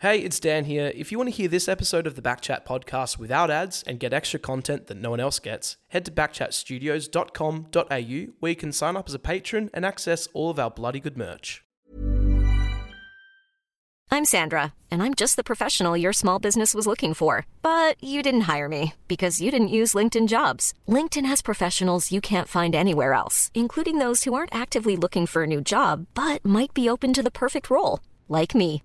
Hey, it's Dan here. If you want to hear this episode of the Backchat podcast without ads and get extra content that no one else gets, head to backchatstudios.com.au where you can sign up as a patron and access all of our bloody good merch. I'm Sandra, and I'm just the professional your small business was looking for. But you didn't hire me because you didn't use LinkedIn jobs. LinkedIn has professionals you can't find anywhere else, including those who aren't actively looking for a new job but might be open to the perfect role, like me.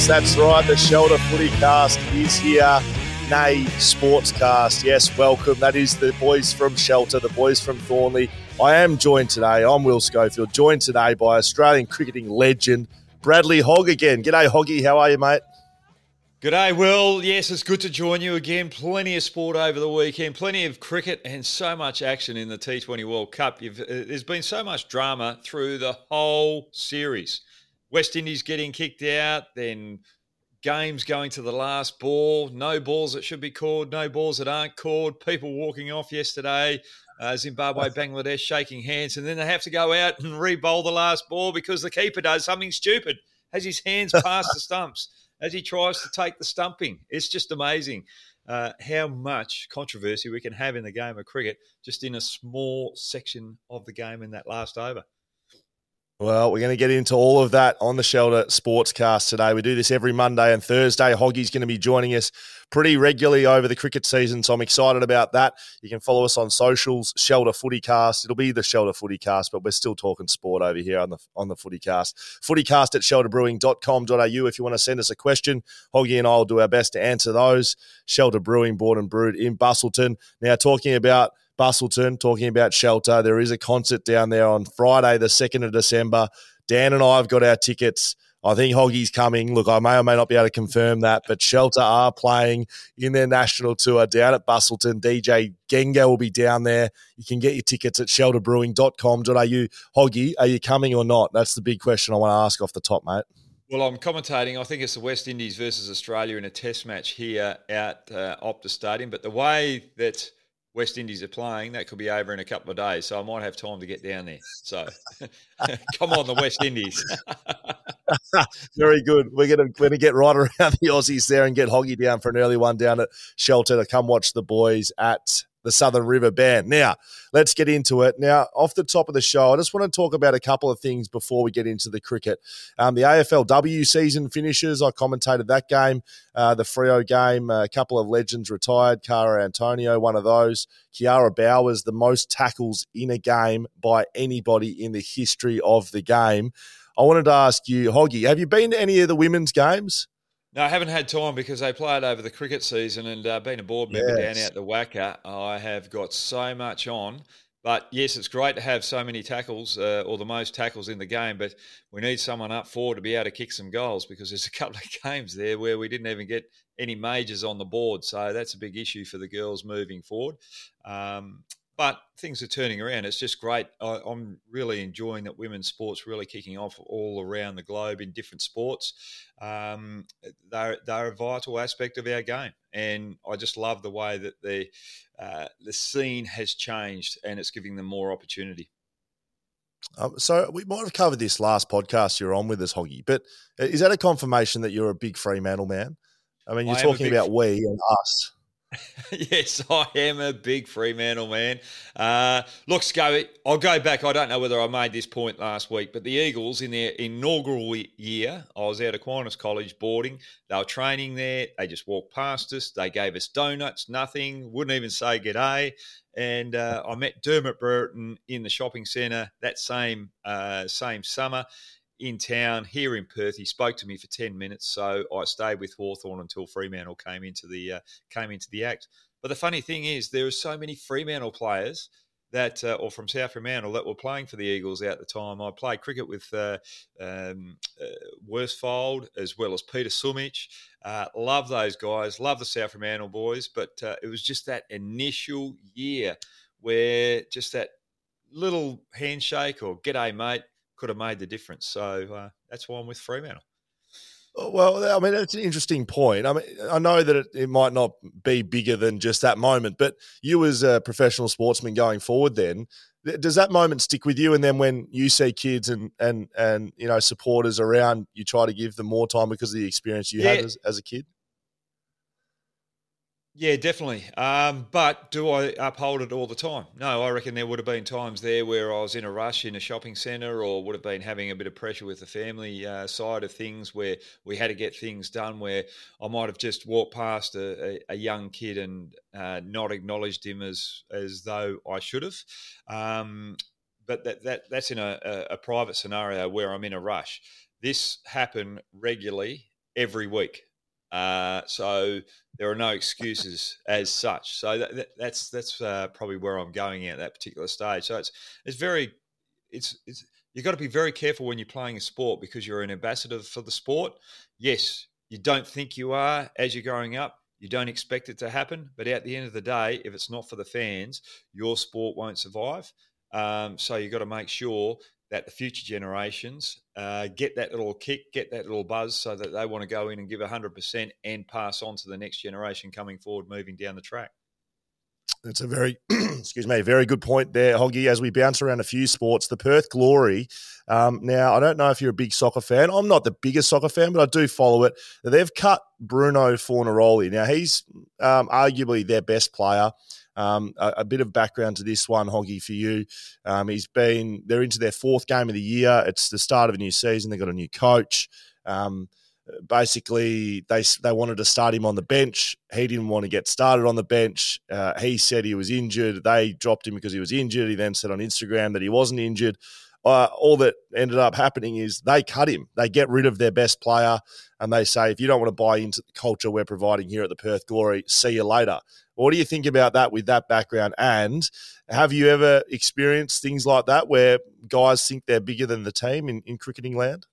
Yes, that's right. The Shelter Footy Cast is here. Nay, Sportscast. Yes, welcome. That is the boys from Shelter, the boys from Thornley. I am joined today. I'm Will Schofield, joined today by Australian cricketing legend Bradley Hogg again. G'day, Hoggy. How are you, mate? G'day, Will. Yes, it's good to join you again. Plenty of sport over the weekend, plenty of cricket, and so much action in the T20 World Cup. You've, uh, there's been so much drama through the whole series. West Indies getting kicked out, then games going to the last ball, no balls that should be called, no balls that aren't called, people walking off yesterday, uh, Zimbabwe, Bangladesh shaking hands, and then they have to go out and re-bowl the last ball because the keeper does something stupid, has his hands past the stumps as he tries to take the stumping. It's just amazing. Uh, how much controversy we can have in the game of cricket just in a small section of the game in that last over. Well, we're going to get into all of that on the Shelter Sportscast today. We do this every Monday and Thursday. Hoggy's going to be joining us pretty regularly over the cricket season, so I'm excited about that. You can follow us on socials, Shelter Footycast. It'll be the Shelter Footycast, but we're still talking sport over here on the on the Footycast. Footycast at shelterbrewing.com.au if you want to send us a question. Hoggy and I will do our best to answer those. Shelter Brewing, born and brewed in Busselton. Now, talking about Busselton, talking about shelter. There is a concert down there on Friday, the 2nd of December. Dan and I have got our tickets. I think Hoggy's coming. Look, I may or may not be able to confirm that, but Shelter are playing in their national tour down at Busselton. DJ Genga will be down there. You can get your tickets at shelterbrewing.com.au. Hoggy, are you coming or not? That's the big question I want to ask off the top, mate. Well, I'm commentating. I think it's the West Indies versus Australia in a test match here at uh, Optus Stadium. But the way that West Indies are playing, that could be over in a couple of days. So I might have time to get down there. So come on, the West Indies. Very good. We're going to get right around the Aussies there and get Hoggy down for an early one down at Shelter to come watch the boys at the Southern River Band. Now, let's get into it. Now, off the top of the show, I just want to talk about a couple of things before we get into the cricket. Um, the AFLW season finishes. I commentated that game, uh, the Freo game. A couple of legends retired. Kara Antonio, one of those. Kiara Bowers, the most tackles in a game by anybody in the history of the game. I wanted to ask you, Hoggy, have you been to any of the women's games? No, I haven't had time because they played over the cricket season and uh, being a board member Yes. down out the WACA, I have got so much on. But yes, it's great to have so many tackles uh, or the most tackles in the game, but we need someone up forward to be able to kick some goals because there's a couple of games there where we didn't even get any majors on the board. So that's a big issue for the girls moving forward. Um, but things are turning around. It's just great. I, I'm really enjoying that women's sports really kicking off all around the globe in different sports. Um, they're they're a vital aspect of our game, and I just love the way that the uh, the scene has changed, and it's giving them more opportunity. Um, so we might have covered this last podcast you're on with us, Hoggy, but uh, is that a confirmation that you're a big Fremantle man? I mean, you're I talking big- about we and us. yes, I am a big Fremantle man. Uh, look, Scoey, I'll go back. I don't know whether I made this point last week, but the Eagles, in their inaugural year, I was out of Aquinas College boarding. They were training there. They just walked past us. They gave us donuts, nothing, wouldn't even say g'day. And uh, I met Dermott Brereton in the shopping centre that same uh, same summer in town here in Perth. He spoke to me for ten minutes, so I stayed with Hawthorn until Fremantle came into the uh, came into the act. But the funny thing is, there are so many Fremantle players that, uh, or from South Fremantle, that were playing for the Eagles at the time. I played cricket with uh, um, uh, Worsfold as well as Peter Sumich. Uh, love those guys. Love the South Fremantle boys. But uh, it was just that initial year where just that little handshake or "G'day, mate" could have made the difference. So uh, that's why I'm with Fremantle. Oh, well, I mean, it's an interesting point. I mean, I know that it, it, might not be bigger than just that moment, but you as a professional sportsman going forward, then does that moment stick with you? And then when you see kids and and and you know supporters around, you try to give them more time because of the experience you yeah. had as, as a kid. Yeah, definitely. Um, but do I uphold it all the time? No, I reckon there would have been times there where I was in a rush in a shopping centre or would have been having a bit of pressure with the family uh, side of things where we had to get things done where I might have just walked past a, a, a young kid and uh, not acknowledged him as, as though I should have. Um, but that, that that's in a, a, private scenario where I'm in a rush. This happened regularly every week. Uh, so there are no excuses as such. So that, that, that's that's uh, probably where I'm going at that particular stage. So it's it's very it's it's you've got to be very careful when you're playing a sport because you're an ambassador for the sport. Yes, you don't think you are as you're growing up. You don't expect it to happen, but at the end of the day, if it's not for the fans, your sport won't survive. Um, so you've got to make sure that the future generations uh, get that little kick, get that little buzz, so that they want to go in and give 100% and pass on to the next generation coming forward, moving down the track. It's a very, excuse me, very good point there, Hoggy. As we bounce around a few sports, the Perth Glory. Um, now, I don't know if you're a big soccer fan. I'm not the biggest soccer fan, but I do follow it. They've cut Bruno Fornaroli. Now, he's um, arguably their best player. Um, a, a, bit of background to this one, Hoggy, for you. Um, he's been, they're into their fourth game of the year. It's the start of a new season. They've got a new coach. Um, basically, they, they wanted to start him on the bench. He didn't want to get started on the bench. Uh, he said he was injured. They dropped him because he was injured. He then said on Instagram that he wasn't injured. Uh, all that ended up happening is they cut him. They get rid of their best player and they say, if you don't want to buy into the culture we're providing here at the Perth Glory, see you later. What do you think about that with that background? And have you ever experienced things like that where guys think they're bigger than the team in, in cricketing land?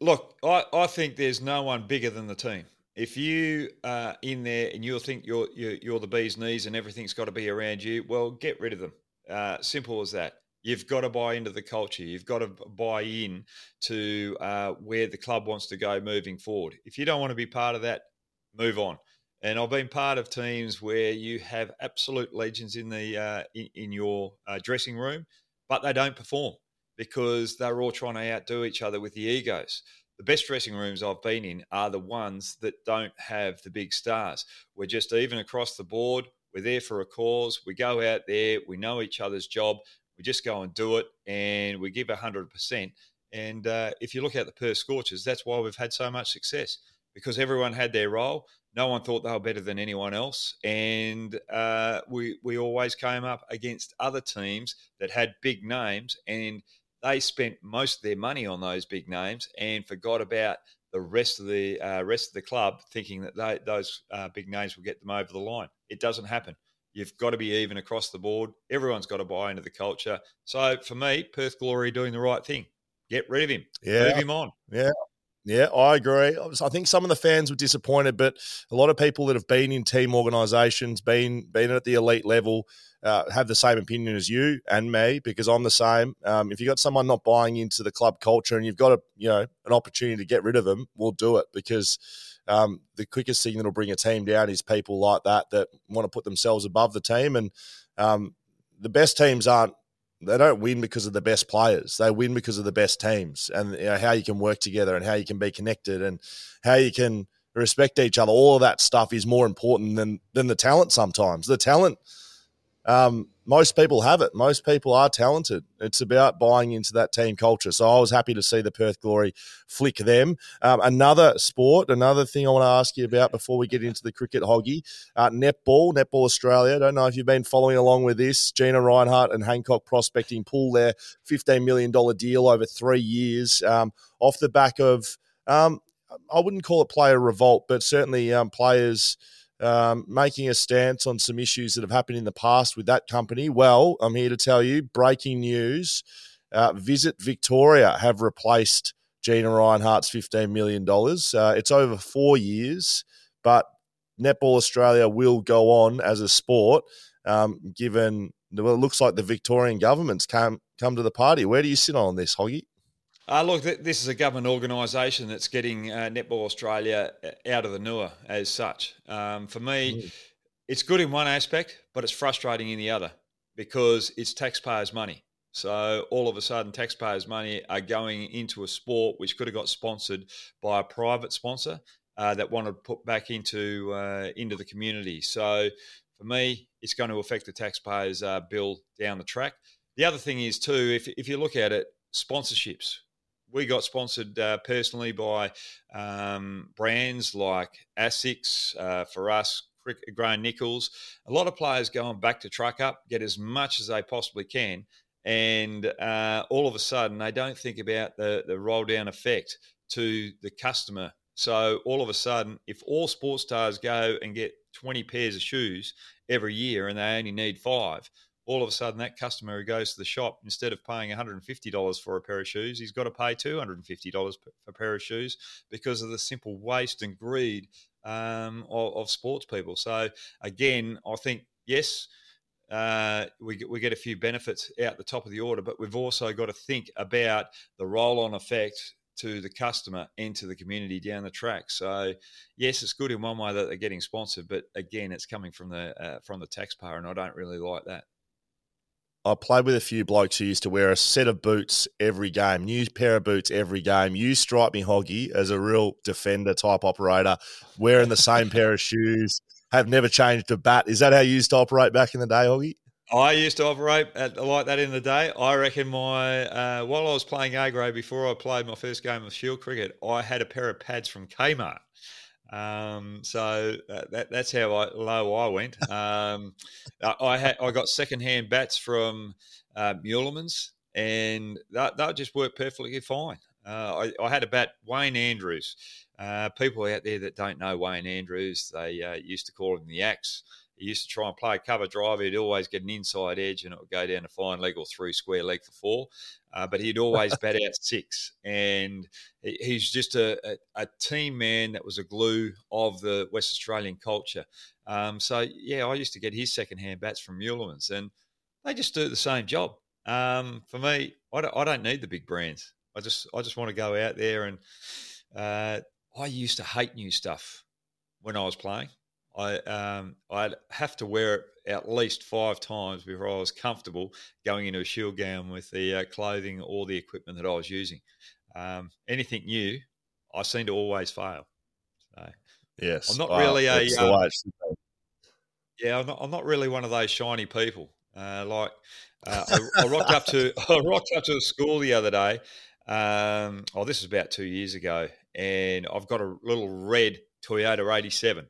Look, I, I think there's no one bigger than the team. If you are in there and you think you're, you're, you're the bee's knees and everything's got to be around you, well, get rid of them. Uh, simple as that. You've got to buy into the culture. You've got to buy in to uh, where the club wants to go moving forward. If you don't want to be part of that, move on. And I've been part of teams where you have absolute legends in the uh, in, in, your uh, dressing room, but they don't perform because they're all trying to outdo each other with the egos. The best dressing rooms I've been in are the ones that don't have the big stars. We're just even across the board. We're there for a cause. We go out there. We know each other's job. We just go and do it, and we give hundred percent. And uh, if you look at the Perth Scorchers, that's why we've had so much success because everyone had their role no one thought they were better than anyone else, and uh, we we always came up against other teams that had big names, and they spent most of their money on those big names and forgot about the rest of the uh, rest of the club, thinking that they, those uh, big names will get them over the line. It doesn't happen. You've got to be even across the board. Everyone's got to buy into the culture. So for me, Perth Glory doing the right thing. Get rid of him. Yeah. Move him on. Yeah. Yeah, I agree. I think some of the fans were disappointed, but a lot of people that have been in team organisations, been been at the elite level, uh, have the same opinion as you and me because I'm the same. Um, if you've got someone not buying into the club culture and you've got a you know an opportunity to get rid of them, we'll do it because um, the quickest thing that'll bring a team down is people like that that want to put themselves above the team and um, the best teams aren't they don't win because of the best players. They win because of the best teams and you know, how you can work together and how you can be connected and how you can respect each other. All of that stuff is more important than than the talent. Sometimes the talent, um, most people have it. Most people are talented. It's about buying into that team culture. So I was happy to see the Perth Glory flick them. Um, another sport, another thing I want to ask you about before we get into the cricket hoggy, uh, netball, Netball Australia. Don't know if you've been following along with this. Gina Rinehart and Hancock Prospecting pull their $15 million deal over three years um, off the back of, um, I wouldn't call it player revolt, but certainly um, players – um, making a stance on some issues that have happened in the past with that company. Well, I'm here to tell you breaking news uh, Visit Victoria have replaced Gina Rinehart's $15 million. Uh, it's over four years, but Netball Australia will go on as a sport, um, given well, it looks like the Victorian government's come, come to the party. Where do you sit on this, Hoggy? Uh, look, th- this is a government organisation that's getting uh, Netball Australia uh, out of the NUA as such. Um, for me, mm. it's good in one aspect, but it's frustrating in the other because it's taxpayers' money. So all of a sudden, taxpayers' money are going into a sport which could have got sponsored by a private sponsor uh, that wanted to put back into uh, into the community. So for me, it's going to affect the taxpayers' uh, bill down the track. The other thing is too, if if you look at it, sponsorships we got sponsored uh, personally by um, brands like Asics, uh, for us, Gray-Nicolls. A lot of players going back to truck up, get as much as they possibly can. And uh, all of a sudden, they don't think about the, the roll down effect to the customer. So all of a sudden, if all sports stars go and get 20 pairs of shoes every year and they only need five, all of a sudden that customer who goes to the shop instead of paying $150 for a pair of shoes he's got to pay $250 for a pair of shoes because of the simple waste and greed um, of, of, sports people so again i think yes uh, we, we get a few benefits out the top of the order but we've also got to think about the roll-on effect to the customer and to the community down the track. So, yes, it's good in one way that they're getting sponsored, but again, it's coming from the uh, from the taxpayer, and I don't really like that. I played with a few blokes who used to wear a set of boots every game, new pair of boots every game. You strike me, Hoggy, as a real defender type operator, wearing the same pair of shoes, have never changed a bat. Is that how you used to operate back in the day, Hoggy? I used to operate at, like that in the day. I reckon my uh, while I was playing A grade before I played my first game of Shield cricket, I had a pair of pads from Kmart. Um, so that, that's how I, low I went. Um, I had I got secondhand bats from uh, Mulemans, and that that just worked perfectly fine. Uh, I, I, had a bat Wayne Andrews. Uh, people out there that don't know Wayne Andrews, they uh, used to call him the Axe. He used to try and play cover driver. He'd always get an inside edge and it would go down a fine leg or three square leg for four. Uh, but he'd always bat out six. And he's just a, a, a, team man that was a glue of the West Australian culture. Um, so, yeah, I used to get his second-hand bats from Mulemans and they just do the same job. Um, for me, I don't, I don't, need the big brands. I just I just want to go out there and uh, I used to hate new stuff when I was playing. I um, I'd have to wear it at least five times before I was comfortable going into a shield gown with the uh, clothing or the equipment that I was using. Um, anything new, I seem to always fail. So, yes, I'm not really a um, yeah, I'm not, I'm not really one of those shiny people. Uh, like uh, I, I, rocked up to I rocked up to a school the other day. Um, oh, this was about two years ago, and I've got a little red Toyota 87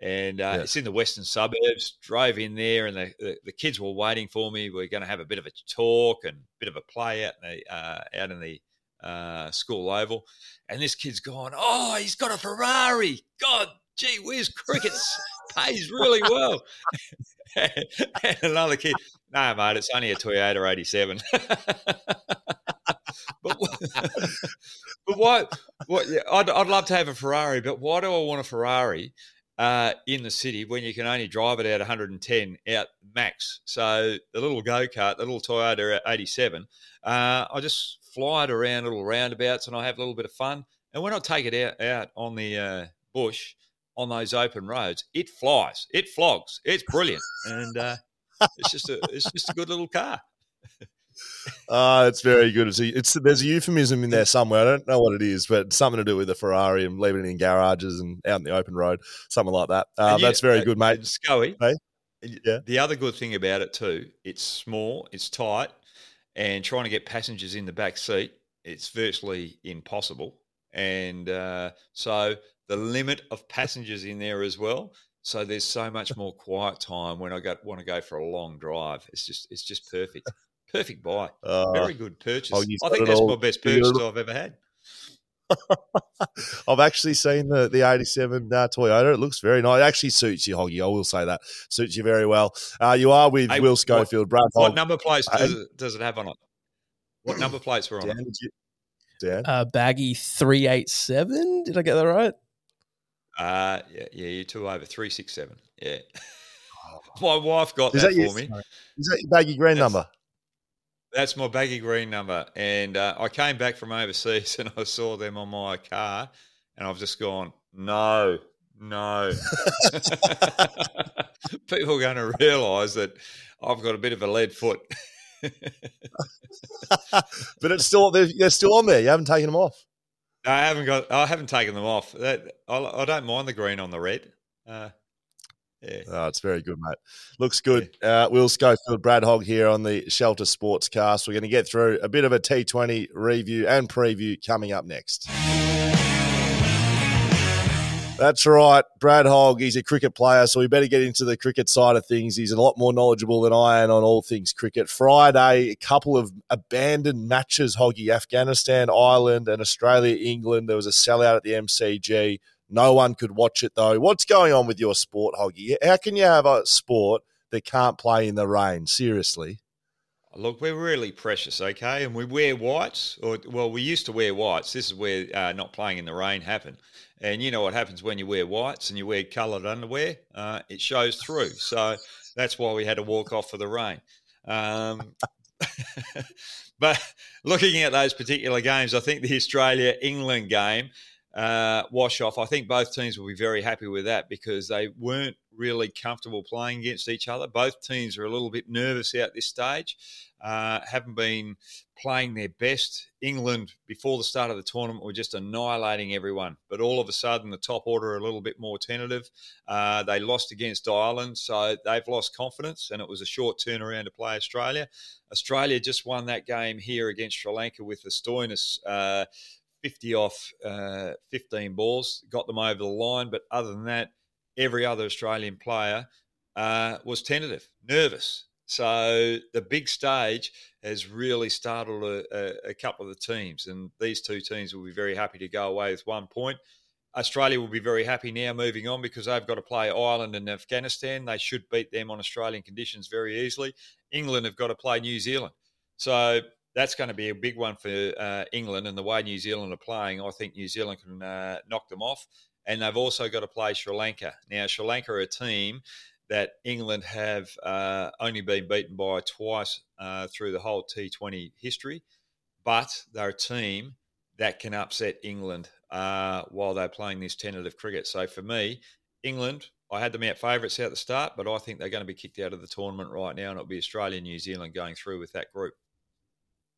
and uh, it's in the western suburbs. Drove in there, and the, the, the, kids were waiting for me. We are going to have a bit of a talk and a bit of a play out in the uh, out in the uh, school oval. And this kid's gone, oh, he's got a Ferrari. God, gee whiz, cricket pays really well. and another kid, no, mate, it's only a Toyota 87. but, but what? What? I'd, I'd love to have a Ferrari, but why do I want a Ferrari uh, in the city when you can only drive it at 110 out max. So the little go kart, the little Toyota 87, uh, I just fly it around little roundabouts and I have a little bit of fun. And when I take it out, out on the uh, bush on those open roads, it flies, it flogs, it's brilliant, and uh, it's just a it's just a good little car. Uh, it's very good. It's, a, it's there's a euphemism in there somewhere. I don't know what it is, but something to do with the Ferrari and leaving it in garages and out in the open road, something like that. Uh, that's very uh, good, mate. Scully, hey? yeah. The other good thing about it too, it's small, it's tight, and trying to get passengers in the back seat, it's virtually impossible. And uh, so the limit of passengers in there as well. So there's so much more quiet time when I go, want to go for a long drive. It's just it's just perfect. Perfect buy. Uh, Very good purchase. Oh, I think that's all. my best purchase I've ever had. I've actually seen the the '87 uh, Toyota. It looks very nice. It actually suits you, Hoggy. I will say that suits you very well. Uh, you are with hey, Will Schofield, Brad. What number plates does, it, does it have on it? What number plates were on Dan, it? Dan? Uh, baggy three eight seven. Did I get that right? Uh yeah, yeah. You two over three six seven. Yeah. My wife got is that, that for your, me. Is that your baggy green number? That's my baggy green number. And uh, I came back from overseas and I saw them on my car and I've just gone, no, no. People are going to realise that I've got a bit of a lead foot. but it's still they're, they're, still on there. You haven't taken them off. I haven't got. I haven't taken them off. That, I, I don't mind the green on the red. Uh, yeah. Oh, it's very good, mate. Looks good. Yeah. Uh, Will Schofield, Brad Hogg here on the Shelter Sportscast. We're going to get through a bit of a T20 review and preview coming up next. That's right. Brad Hogg, he's a cricket player, so we better get into the cricket side of things. He's a lot more knowledgeable than I am on all things cricket. Friday, a couple of abandoned matches, Hoggy, Afghanistan, Ireland, and Australia, England. There was a sellout at the MCG. No one could watch it though. What's going on with your sport, Hoggy? How can you have a sport that can't play in the rain? Seriously. Look, we're really precious, okay? And we wear whites, or well, we used to wear whites. This is where uh, not playing in the rain happened. And you know what happens when you wear whites and you wear coloured underwear? Uh, it shows through. So that's why we had to walk off for the rain. Um, but looking at those particular games, I think the Australia England game uh, wash off. I think both teams will be very happy with that because they weren't really comfortable playing against each other. Both teams are a little bit nervous out this stage, uh, haven't been playing their best. England, before the start of the tournament, were just annihilating everyone. But all of a sudden, the top order are a little bit more tentative. Uh, they lost against Ireland, so they've lost confidence, and it was a short turnaround to play Australia. Australia just won that game here against Sri Lanka with the Stoinis. Uh, 50 off uh, 15 balls, got them over the line. But other than that, every other Australian player uh, was tentative, nervous. So the big stage has really startled a, a, a, couple of the teams, and these two teams will be very happy to go away with one point. Australia will be very happy now moving on because they've got to play Ireland and Afghanistan. They should beat them on Australian conditions very easily. England have got to play New Zealand. So that's going to be a big one for uh, England. And the way New Zealand are playing, I think New Zealand can uh, knock them off. And they've also got to play Sri Lanka. Now, Sri Lanka are a team that England have uh, only been beaten by twice uh, through the whole T20 history, but they're a team that can upset England uh, while they're playing this tentative cricket. So for me, England, I had them out favourites at the start, but I think they're going to be kicked out of the tournament right now, and it'll be Australia and New Zealand going through with that group.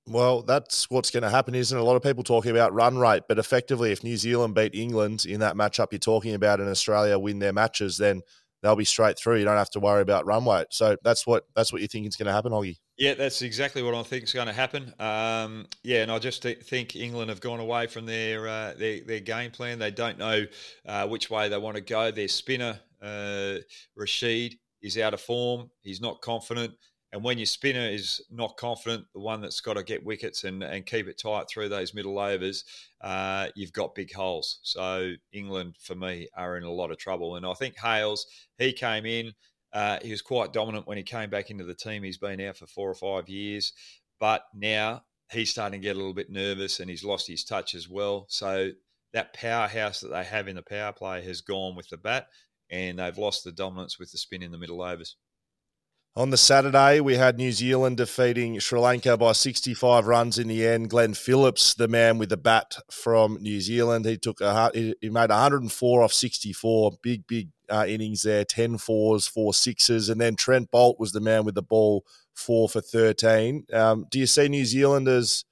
Well, that's what's going to happen, isn't it? A lot of people talking about run rate, but effectively, if New Zealand beat England in that matchup you're talking about, and Australia win their matches, then they'll be straight through. You don't have to worry about run rate. So that's what that's what you think is going to happen, Hoggy. Yeah, that's exactly what I think is going to happen. Um, yeah, and I just think England have gone away from their uh, their, their game plan. They don't know uh, which way they want to go. Their spinner uh, Rashid is out of form. He's not confident. And when your spinner is not confident, the one that's got to get wickets and, and keep it tight through those middle overs, uh, you've got big holes. So England, for me, are in a lot of trouble. And I think Hales, he came in, uh, he was quite dominant when he came back into the team. He's been out for four or five years, but now he's starting to get a little bit nervous and he's lost his touch as well. So that powerhouse that they have in the power play has gone with the bat, and they've lost the dominance with the spin in the middle overs. On the Saturday, we had New Zealand defeating Sri Lanka by 65 runs in the end. Glenn Phillips, the man with the bat from New Zealand, he took a he made 104 off 64. Big, big uh, innings there 10 fours, four sixes. And then Trent Boult was the man with the ball, four for 13. Um, do you see New Zealand as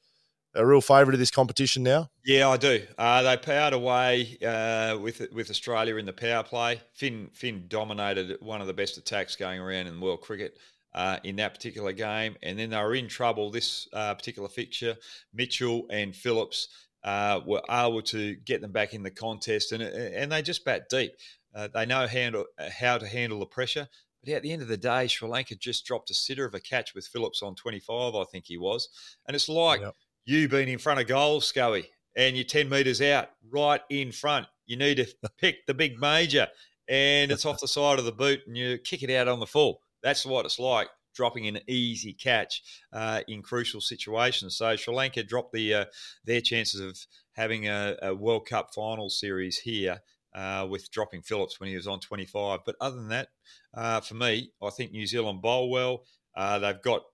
a real favourite of this competition now? Yeah, I do. Uh, they powered away uh, with with Australia in the power play. Finn Finn dominated one of the best attacks going around in world cricket. Uh, in that particular game, and then they were in trouble this uh, particular fixture. Mitchell and Phillips uh, were able to get them back in the contest, and and they just bat deep. Uh, they know handle, how to handle the pressure. But at the end of the day, Sri Lanka just dropped a sitter of a catch with Phillips on 25, I think he was. And it's like yep you being in front of goal, Scully, and you're 10 metres out, right in front. You need to pick the big major, and it's off the side of the boot, and you kick it out on the full. That's what it's like dropping an easy catch uh, in crucial situations. So Sri Lanka dropped the uh, their chances of having a, a, World Cup final series here. Uh, with dropping Phillips when he was on 25. But other than that, uh, for me, I think New Zealand bowl well. Uh, they've got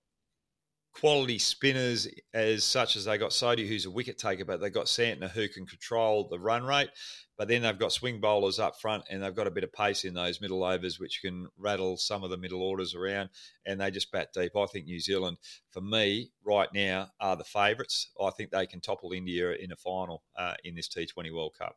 quality spinners as such as they got Sodhi, who's a wicket taker, but they've got Santner who can control the run rate. But then they've got swing bowlers up front and they've got a bit of pace in those middle overs, which can rattle some of the middle orders around. And they just bat deep. I think New Zealand, for me, right now, are the favourites. I think they can topple India in a final uh, in this T20 World Cup.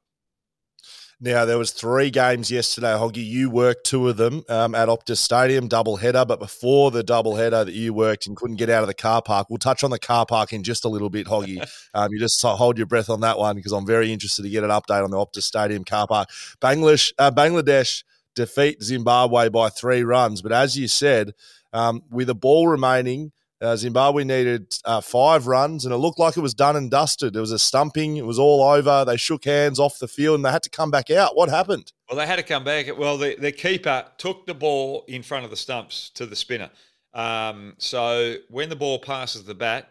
Now there was three games yesterday, Hoggy. You worked two of them um, at Optus Stadium, double header. But before the double header that you worked and couldn't get out of the car park, we'll touch on the car park in just a little bit, Hoggy. Um, you just hold your breath on that one because I'm very interested to get an update on the Optus Stadium car park. Bangladesh, uh, Bangladesh defeat Zimbabwe by three runs, but as you said, um, with a ball remaining uh, Zimbabwe needed uh, five runs, and it looked like it was done and dusted. There was a stumping; it was all over. They shook hands off the field, and they had to come back out. What happened? Well, they had to come back. Well, the, the keeper took the ball in front of the stumps to the spinner. Um, so when the ball passes the bat,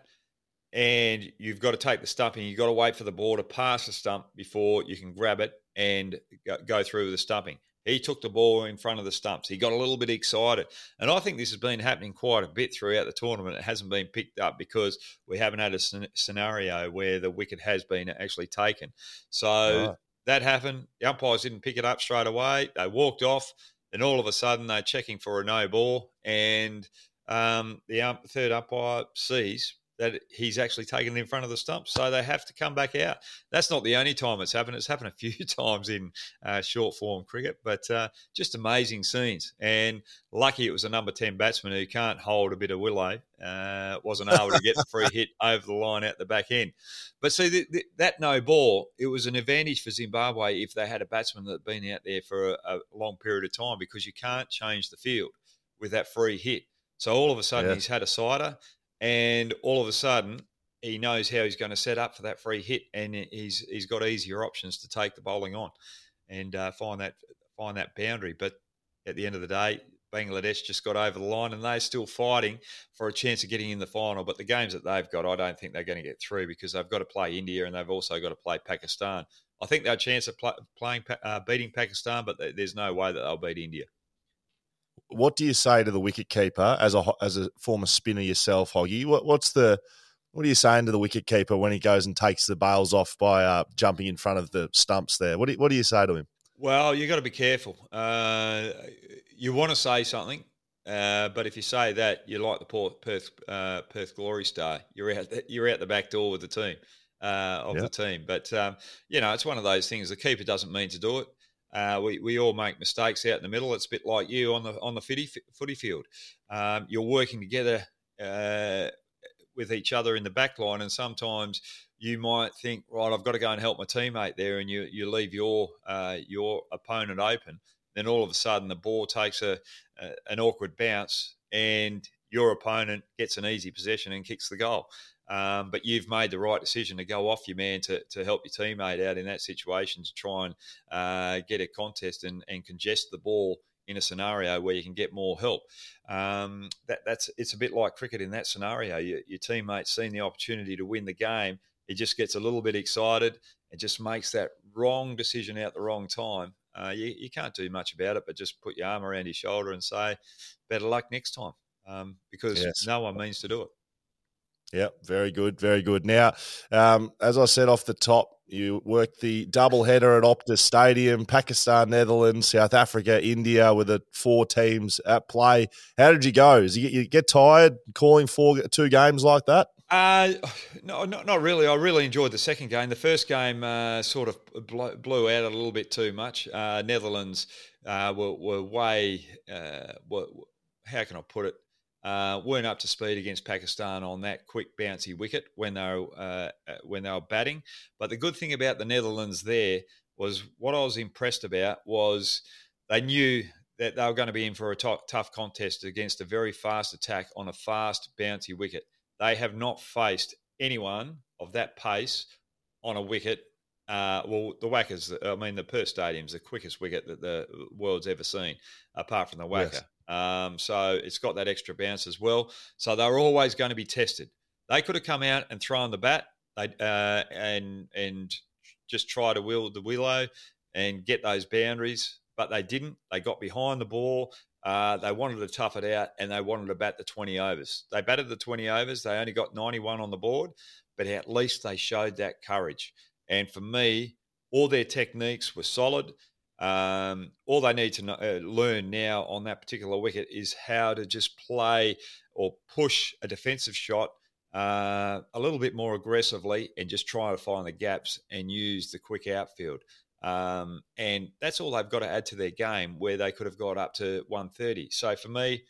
and you've got to take the stumping, you've got to wait for the ball to pass the stump before you can grab it and go through with the stumping. He took the ball in front of the stumps. He got a little bit excited. And I think this has been happening quite a bit throughout the tournament. It hasn't been picked up because we haven't had a scenario where the wicket has been actually taken. So right. that happened. The umpires didn't pick it up straight away. They walked off. And all of a sudden, they're checking for a no ball. And um, the um, third umpire sees that he's actually taken it in front of the stump. So they have to come back out. That's not the only time it's happened. It's happened a few times in uh, short form cricket, but uh, just amazing scenes. And lucky it was a number 10 batsman who can't hold a bit of willow, uh, wasn't able to get the free hit over the line out the back end. But see, the, the, that no ball, it was an advantage for Zimbabwe if they had a batsman that had been out there for a, a long period of time because you can't change the field with that free hit. So all of a sudden yeah. he's had a sighter and all of a sudden he knows how he's going to set up for that free hit, and he's he's got easier options to take the bowling on and uh, find that find that boundary. But at the end of the day, Bangladesh just got over the line, and they're still fighting for a chance of getting in the final. But the games that they've got, I don't think they're going to get through because they've got to play India and they've also got to play Pakistan. I think they're a chance of play, playing uh, beating Pakistan, but there's no way that they'll beat India what do you say to the wicket keeper as a as a former spinner yourself, Hoggy? What, what's the what are you saying to the wicket keeper when he goes and takes the bails off by uh, jumping in front of the stumps there? What do you, what do you say to him? Well, you got to be careful. Uh, you want to say something, uh, but if you say that, you're like the Perth uh, Perth Glory Star. You're out you're out the back door with the team uh, of yep. the team. But um, you know, it's one of those things. The keeper doesn't mean to do it. Uh, we, we all make mistakes out in the middle. It's a bit like you on the on the footy, footy field. Um, you're working together uh, with each other in the back line, and sometimes you might think, right, I've got to go and help my teammate there, and you you leave your uh, your opponent open. Then all of a sudden, the ball takes a, a an awkward bounce, and your opponent gets an easy possession and kicks the goal. Um, but you've made the right decision to go off your man to, to help your teammate out in that situation to try and uh, get a contest and, and congest the ball in a scenario where you can get more help. Um, that, that's it's a bit like cricket in that scenario. Your, your teammate's seen the opportunity to win the game. He just gets a little bit excited and just makes that wrong decision out the wrong time. Uh, you, you can't do much about it, but just put your arm around his shoulder and say, "Better luck next time," um, because yes. no one means to do it. Yep, very good, very good. Now, um, as I said off the top, you worked the double header at Optus Stadium, Pakistan, Netherlands, South Africa, India, with the four teams at play. How did you go? Did you get, tired calling four two games like that? Uh, no, not, not really. I really enjoyed the second game. The first game uh, sort of blew out a little bit too much. Uh, Netherlands uh, were, were way, uh, were, how can I put it? Uh, weren't up to speed against Pakistan on that quick bouncy wicket when they were uh, uh, when they were batting. But the good thing about the Netherlands there was what I was impressed about was they knew that they were going to be in for a t- tough contest against a very fast attack on a fast bouncy wicket. They have not faced anyone of that pace on a wicket. Uh, well, the WACA's, I mean, the Perth Stadium's the quickest wicket that the world's ever seen, apart from the WACA. Yes. Um, so it's got that extra bounce as well. So they're always going to be tested. They could have come out and thrown the bat they, uh, and and just try to wield the willow and get those boundaries, but they didn't. They got behind the ball. Uh, they wanted to tough it out and they wanted to bat the 20 overs. They batted the 20 overs. They only got 91 on the board, but at least they showed that courage. And for me, all their techniques were solid. Um, all they need to know, uh, learn now on that particular wicket is how to just play or push a defensive shot uh, a little bit more aggressively and just try to find the gaps and use the quick outfield. Um, and that's all they've got to add to their game where they could have got up to 130. So for me,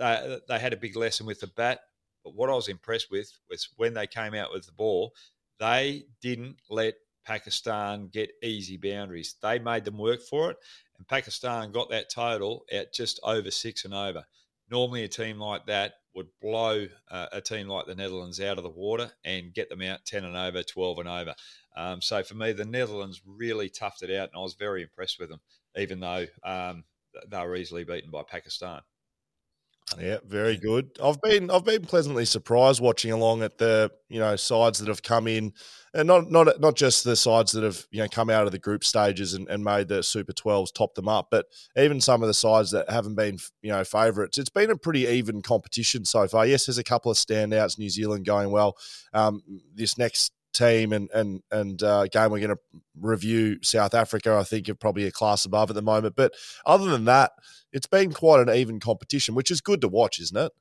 uh, they had a big lesson with the bat. But what I was impressed with was when they came out with the ball, they didn't let Pakistan get easy boundaries. They made them work for it, and Pakistan got that total at just over six and over. Normally, a team like that would blow uh, a team like the Netherlands out of the water and get them out 10 and over, 12 and over. Um, so for me, the Netherlands really toughed it out, and I was very impressed with them, even though um, they were easily beaten by Pakistan. Yeah, very good. I've been I've been pleasantly surprised watching along at the you know sides that have come in, and not not not just the sides that have you know come out of the group stages and, and made the Super Twelves, top them up, but even some of the sides that haven't been you know favourites. It's been a pretty even competition so far. Yes, there's a couple of standouts. New Zealand going well. Um, this next team and and and uh, game we're going to review South Africa. I think are probably a class above at the moment. But other than that, it's been quite an even competition, which is good to watch, isn't it?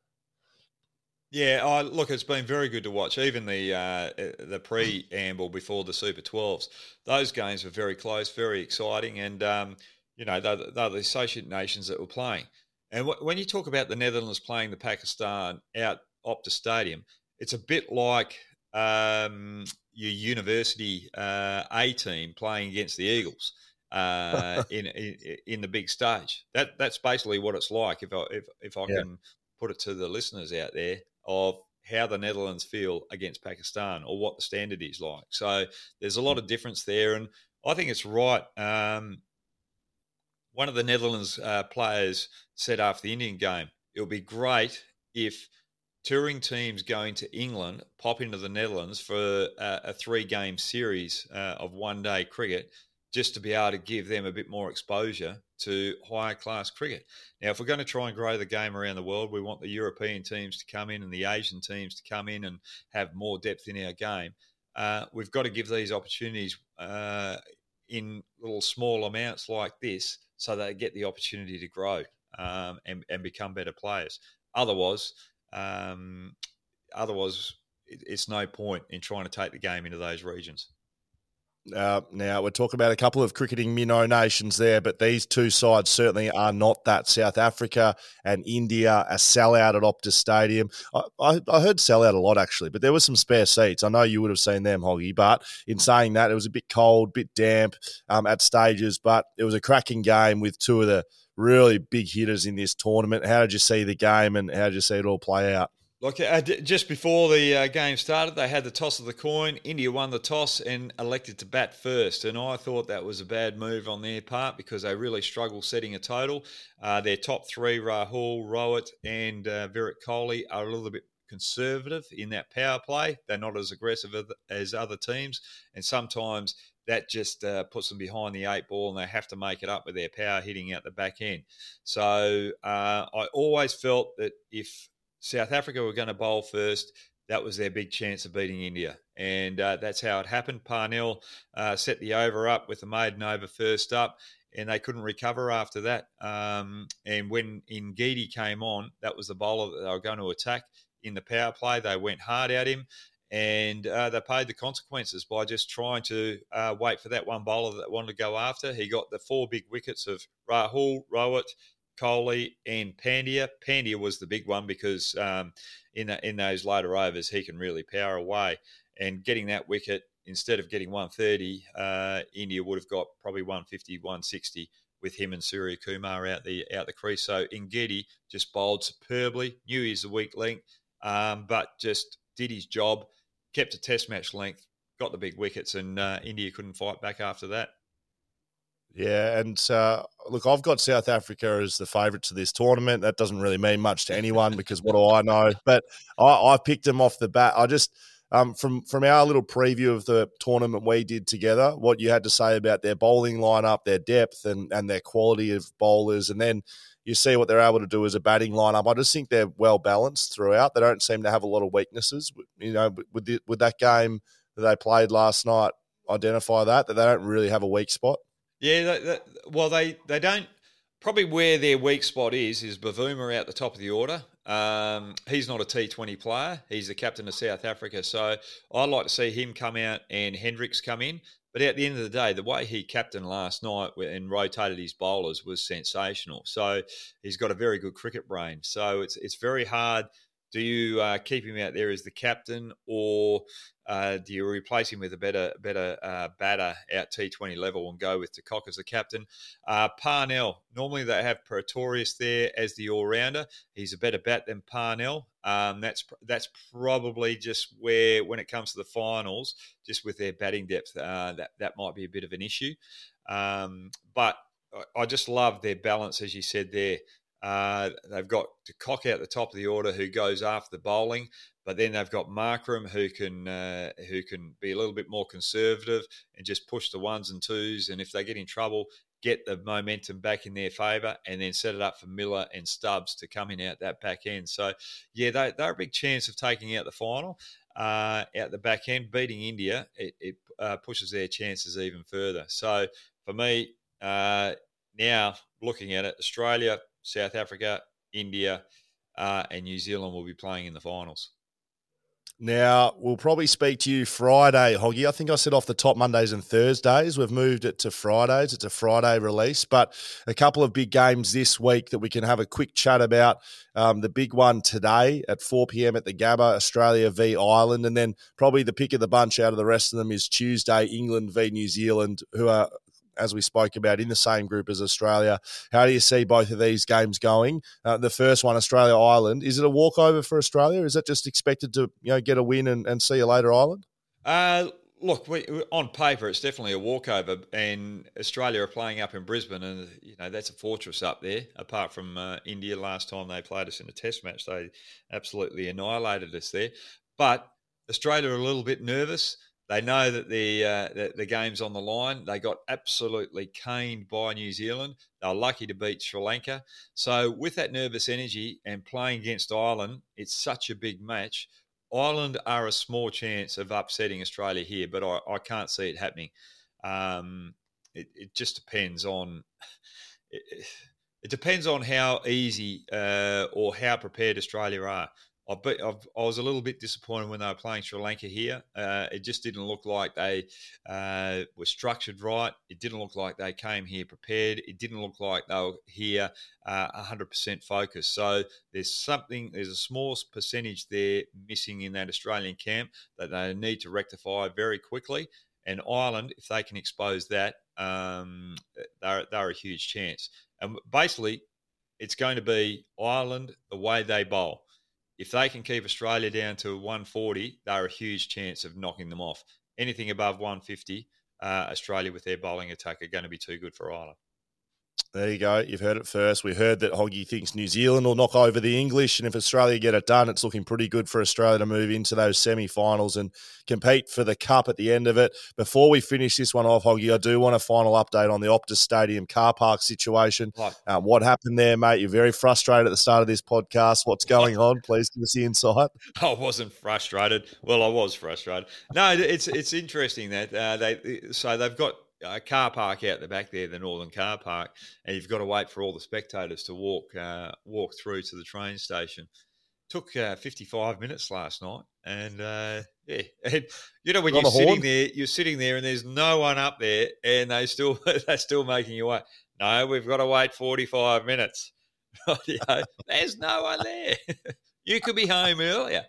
Yeah, look, it's been very good to watch. Even the uh, the preamble before the Super 12s, those games were very close, very exciting, and um, you know they're, they're, the associate nations that were playing. And w- when you talk about the Netherlands playing the Pakistan out Optus Stadium, it's a bit like um, your university uh, A team playing against the Eagles uh, in, in, in the big stage. That that's basically what it's like. If I if if I yeah. can put it to the listeners out there of how the Netherlands feel against Pakistan or what the standard is like. So there's a lot of difference there, and I think it's right. Um, one of the Netherlands uh, players said after the Indian game, it would be great if touring teams going to England pop into the Netherlands for a, a three game series uh, of one day cricket just to be able to give them a bit more exposure to higher class cricket. Now, if we're going to try and grow the game around the world, we want the European teams to come in and the Asian teams to come in and have more depth in our game. Uh, we've got to give these opportunities uh, in little small amounts like this so they get the opportunity to grow um, and, and become better players. Otherwise, um, otherwise, it's no point in trying to take the game into those regions. Uh, now we're talking about a couple of cricketing minnow nations there, but these two sides certainly are not that. South Africa and India, a sellout at Optus Stadium. I, I, I heard sellout a lot actually, but there were some spare seats. I know you would have seen them, Hoggy. But in saying that, it was a bit cold, bit damp um, at stages, but it was a cracking game with two of the really big hitters in this tournament. How did you see the game, and how did you see it all play out? Look, uh, just before the uh, game started, they had the toss of the coin. India won the toss and elected to bat first. And I thought that was a bad move on their part because they really struggle setting a total. Uh, their top three, Rahul, Rohit, and uh, Virat Kohli, are a little bit conservative in that power play. They're not as aggressive as other teams. And sometimes that just uh, puts them behind the eight ball and they have to make it up with their power hitting out the back end. So uh, I always felt that if South Africa were going to bowl first, that was their big chance of beating India. And uh, that's how it happened. Parnell uh, set the over up with the maiden over first up, and they couldn't recover after that. Um, and when Ngidi came on, that was the bowler that they were going to attack in the power play. They went hard at him, and uh, they paid the consequences by just trying to uh, wait for that one bowler that wanted to go after. He got the four big wickets of Rahul, Rohit, Kohli, and Pandya. Pandya was the big one because um, in the, in those later overs he can really power away. And getting that wicket instead of getting 130, uh, India would have got probably 150, 160 with him and Surya Kumar out the out the crease. So Ngidi just bowled superbly. Knew he's a weak link, um, but just did his job. Kept a Test match length, got the big wickets, and uh, India couldn't fight back after that. Yeah, and uh, look, I've got South Africa as the favourite to this tournament. That doesn't really mean much to anyone because what do I know? But I, I picked them off the bat. I just um, from from our little preview of the tournament we did together, what you had to say about their bowling lineup, their depth, and and their quality of bowlers, and then you see what they're able to do as a batting lineup. I just think they're well balanced throughout. They don't seem to have a lot of weaknesses. You know, with the, with that game that they played last night, identify that that they don't really have a weak spot. Yeah, that, that, well, they, they don't. Probably where their weak spot is is Bavuma out the top of the order. Um, he's not a T20 player. He's the captain of South Africa. So I'd like to see him come out and Hendricks come in. But at the end of the day, the way he captained last night and rotated his bowlers was sensational. So he's got a very good cricket brain. So it's it's very hard do you uh, keep him out there as the captain, or uh, do you replace him with a better better uh, batter at T20 level and go with De as the captain? Uh, Parnell, normally they have Pretorius there as the all rounder. He's a better bat than Parnell. Um, that's that's probably just where when it comes to the finals, just with their batting depth, uh, that that might be a bit of an issue. Um, but I just love their balance, as you said there. Uh, they've got De Kock out the top of the order who goes after the bowling, but then they've got Markram who can uh, who can be a little bit more conservative and just push the ones and twos. And if they get in trouble, get the momentum back in their favour, and then set it up for Miller and Stubbs to come in out that back end. So yeah, they, they're a big chance of taking out the final. Uh, out the back end, beating India, it, it uh, pushes their chances even further. So for me, uh, now looking at it, Australia South Africa, India, uh, and New Zealand will be playing in the finals. Now, we'll probably speak to you Friday, Hoggy. I think I said off the top Mondays and Thursdays. We've moved it to Fridays. It's a Friday release, but a couple of big games this week that we can have a quick chat about. Um, the big one today at 4 p.m. at the Gabba, Australia v Ireland. And then probably the pick of the bunch out of the rest of them is Tuesday, England v New Zealand, who are as we spoke about, in the same group as Australia. How do you see both of these games going? Uh, the first one, Australia Ireland, is it a walkover for Australia? Is it just expected to you know get a win and, and see you later, Ireland? Uh, look, we, on paper, it's definitely a walkover, and Australia are playing up in Brisbane, and you know that's a fortress up there. Apart from uh, India, last time they played us in a Test match, they absolutely annihilated us there. But Australia are a little bit nervous. They know that the, uh, the, the game's on the line. They got absolutely caned by New Zealand. They were lucky to beat Sri Lanka. So with that nervous energy and playing against Ireland, it's such a big match. Ireland are a small chance of upsetting Australia here, but I, I can't see it happening. Um, it, it, just depends on. It, it depends on how easy uh, or how prepared Australia are. I, be, i was a little bit disappointed when they were playing Sri Lanka here. Uh, it just didn't look like they uh, were structured right. It didn't look like they came here prepared. It didn't look like they were here uh, 100% focused. So there's something, there's a small percentage there missing in that Australian camp that they need to rectify very quickly. And Ireland, if they can expose that, um, they're, they're a huge chance. And basically, it's going to be Ireland the way they bowl if they can keep Australia down to 140, they're a huge chance of knocking them off. Anything above 150, uh, Australia with their bowling attack are going to be too good for Ireland. There you go. You've heard it first. We heard that Hoggy thinks New Zealand will knock over the English, and if Australia get it done, it's looking pretty good for Australia to move into those semi-finals and compete for the cup at the end of it. Before we finish this one off, Hoggy, I do want a final update on the Optus Stadium car park situation. Right. Um, what happened there, mate? You're very frustrated at the start of this podcast. What's going on? Please give us the insight. I wasn't frustrated. Well, I was frustrated. No, it's it's interesting that uh, they so they've got a car park out the back there, the Northern Car Park, and you've got to wait for all the spectators to walk uh, walk through to the train station. Took uh, 55 minutes last night, and uh, yeah, and you know when you're sitting horn? there, you're sitting there, and there's no one up there, and they still they're still making you wait. No, we've got to wait 45 minutes. You know, there's no one there. you could be home earlier.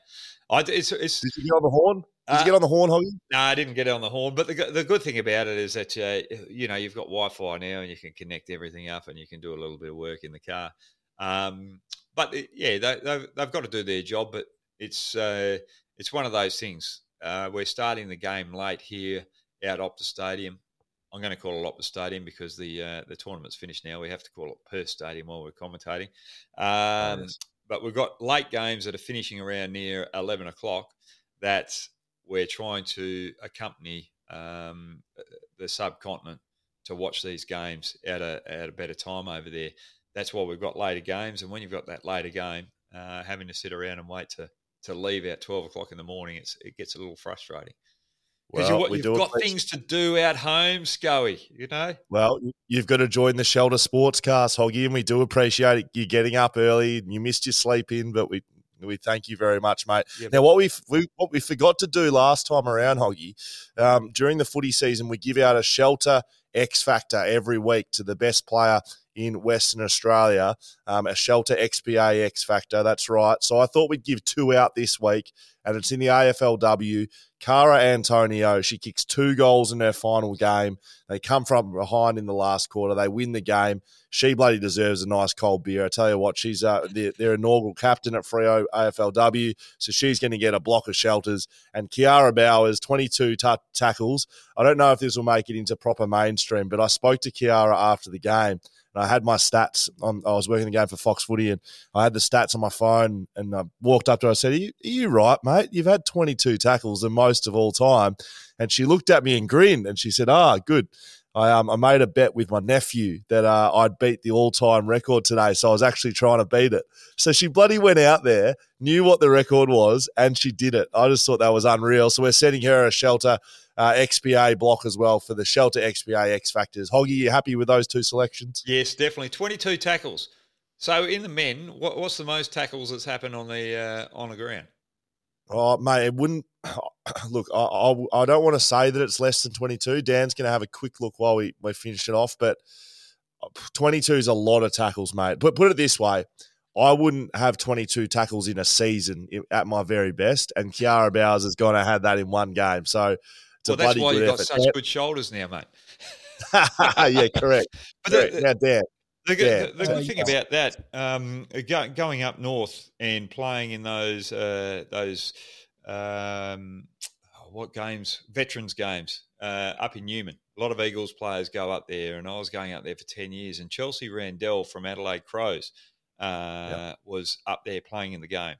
I, it's, it's Did you on the horn? Did Uh, you get on the horn, Hoggy? no, I didn't get on the horn. But the, the good thing about it is that uh, you know you've got Wi-Fi now, and you can connect everything up, and you can do a little bit of work in the car. Um, but it, yeah, they, they've, they've got to do their job. But it's uh, it's one of those things. Uh, we're starting the game late here out Optus Stadium. I'm going to call it Optus Stadium because the uh, the tournament's finished now. We have to call it Perth Stadium while we're commentating. Um, yes. But we've got late games that are finishing around near 11 o'clock that we're trying to accompany um, the subcontinent to watch these games at a, at a better time over there. That's why we've got later games. And when you've got that later game, uh, having to sit around and wait to, to leave at 12 o'clock in the morning, it's, it gets a little frustrating. Because Well, you, do got things to do at home, Scully, you know? Well, you've got to join the Shelter Sportscast, Hoggy, and we do appreciate it. you getting up early. You missed your sleep in, but we we thank you very much, mate. Yeah. Now, what we we what we forgot to do last time around, Hoggy, um, during the footy season, we give out a Shelter X Factor every week to the best player in Western Australia, um, a Shelter XPA X Factor. That's right. So I thought we'd give two out this week, and it's in the AFLW. Kara Antonio, she kicks two goals in her final game. They come from behind in the last quarter. They win the game. She bloody deserves a nice cold beer. I tell you what, she's uh, their, their inaugural captain at Freo AFLW, so she's going to get a block of shelters. And Kiara Bowers, 22 ta- tackles. I don't know if this will make it into proper mainstream, but I spoke to Kiara after the game. And I had my stats. On, I was working the game for Fox Footy, and I had the stats on my phone. And I walked up to her. I said, "Are you, are you right, mate? You've had 22 tackles, the most of all time." And she looked at me and grinned, and she said, "Ah, good." I um I made a bet with my nephew that uh, I'd beat the all time record today, so I was actually trying to beat it. So she bloody went out there, knew what the record was, and she did it. I just thought that was unreal. So we're sending her a shelter uh, XPA block as well for the shelter XPA X Factors. Hoggy, you happy with those two selections? Yes, definitely. 22 tackles. So in the men, what, what's the most tackles that's happened on the uh, on the ground? Oh, mate, it wouldn't. Look, I, I, I don't want to say that it's less than 22. Dan's going to have a quick look while we, we finish it off, but 22 is a lot of tackles, mate. But put it this way I wouldn't have 22 tackles in a season at my very best, and Kiara Bowers is going to have that in one game. So well, a that's why you've got effort. such good shoulders now, mate. yeah, correct. But correct. the, now, Dan, the, the, Yeah. the, the good thing about that, um, go, going up north and playing in those uh, those um, what games, veterans games, uh, up in Newman. A lot of Eagles players go up there, and I was going up there for ten years. And Chelsea Randall from Adelaide Crows uh, was up there playing in the game,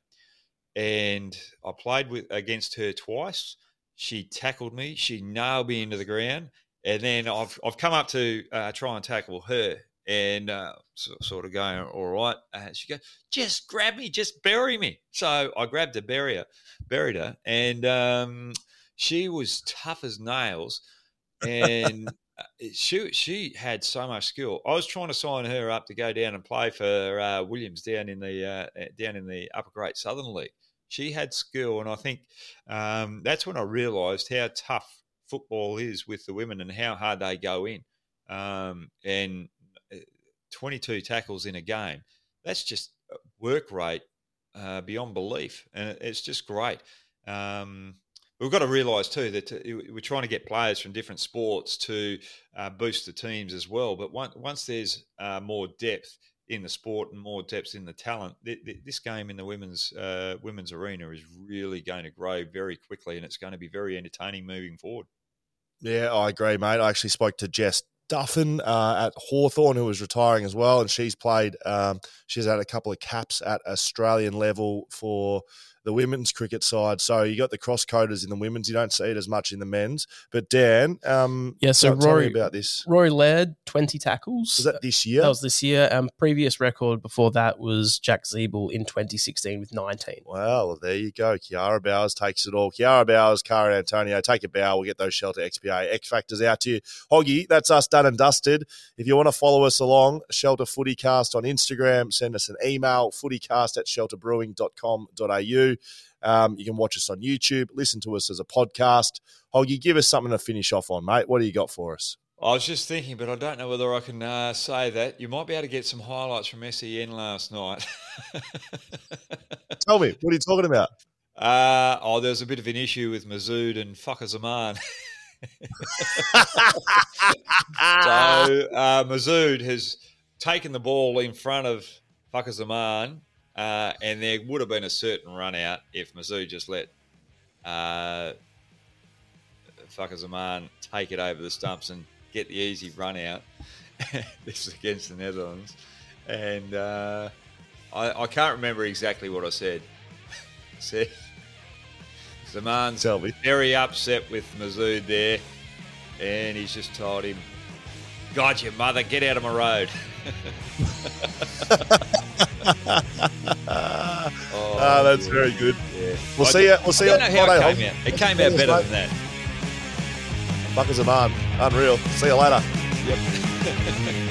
and I played with against her twice. She tackled me. She nailed me into the ground, and then I've I've come up to uh, try and tackle her, and uh, so, sort of going all right. Uh, she goes, just grab me, just bury me. So I grabbed her, bury her, buried her, and um, she was tough as nails, and. uh, She she had so much skill. I was trying to sign her up to go down and play for uh, Williams down in the uh, down in the Upper Great Southern League. She had skill, and I think um, that's when I realised how tough football is with the women and how hard they go in. Um, and uh, 22 tackles in a game, that's just work rate uh, beyond belief. And it's just great. Um, we've got to realise too that uh, we're trying to get players from different sports to uh, boost the teams as well. But once, once there's uh, more depth in the sport and more depth in the talent, th- th- this game in the women's uh, women's arena is really going to grow very quickly, and it's going to be very entertaining moving forward. Yeah, I agree, mate. I actually spoke to Jess Duffin uh, at Hawthorn, who was retiring as well, and she's played. Um, she's had a couple of caps at Australian level for the women's cricket side. So you got the cross coders in the women's. You don't see it as much in the men's. But Dan, um, Yeah, so tell, tell me Rory- about this. Rory Laird, 20 tackles. Was that this year? That was this year. Um, previous record before that was Jack Ziebell in 2016 with 19. Well, there you go. Kiara Bowers takes it all. Kiara Bowers, Kara Antonio, take a bow. We'll get those Shelter XPA X Factors out to you. Hoggy, that's us done and dusted. If you want to follow us along, Shelter Footycast on Instagram, send us an email, footycast at shelterbrewing.com.au. Um, you can watch us on YouTube, listen to us as a podcast. Hoggy, give us something to finish off on, mate. What do you got for us? I was just thinking, but I don't know whether I can uh, say that. You might be able to get some highlights from SEN last night. Tell me, what are you talking about? Uh, oh, there was a bit of an issue with Masood and Fakhar Zaman. so uh, Masood has taken the ball in front of Fakhar Zaman, uh, and there would have been a certain run out if Masood just let uh, Fakhar Zaman take it over the stumps and get the easy run out. this is against the Netherlands. And uh, I, I can't remember exactly what I said. said Zaman's very upset with Masood there, and he's just told him, God, your mother, get out of my road. oh, Ah, that's dear. very good. Yeah. We'll I see you. We'll see I you don't on know how it came out. It came out better mate. than that. Fuckers a man. Unreal. See you later.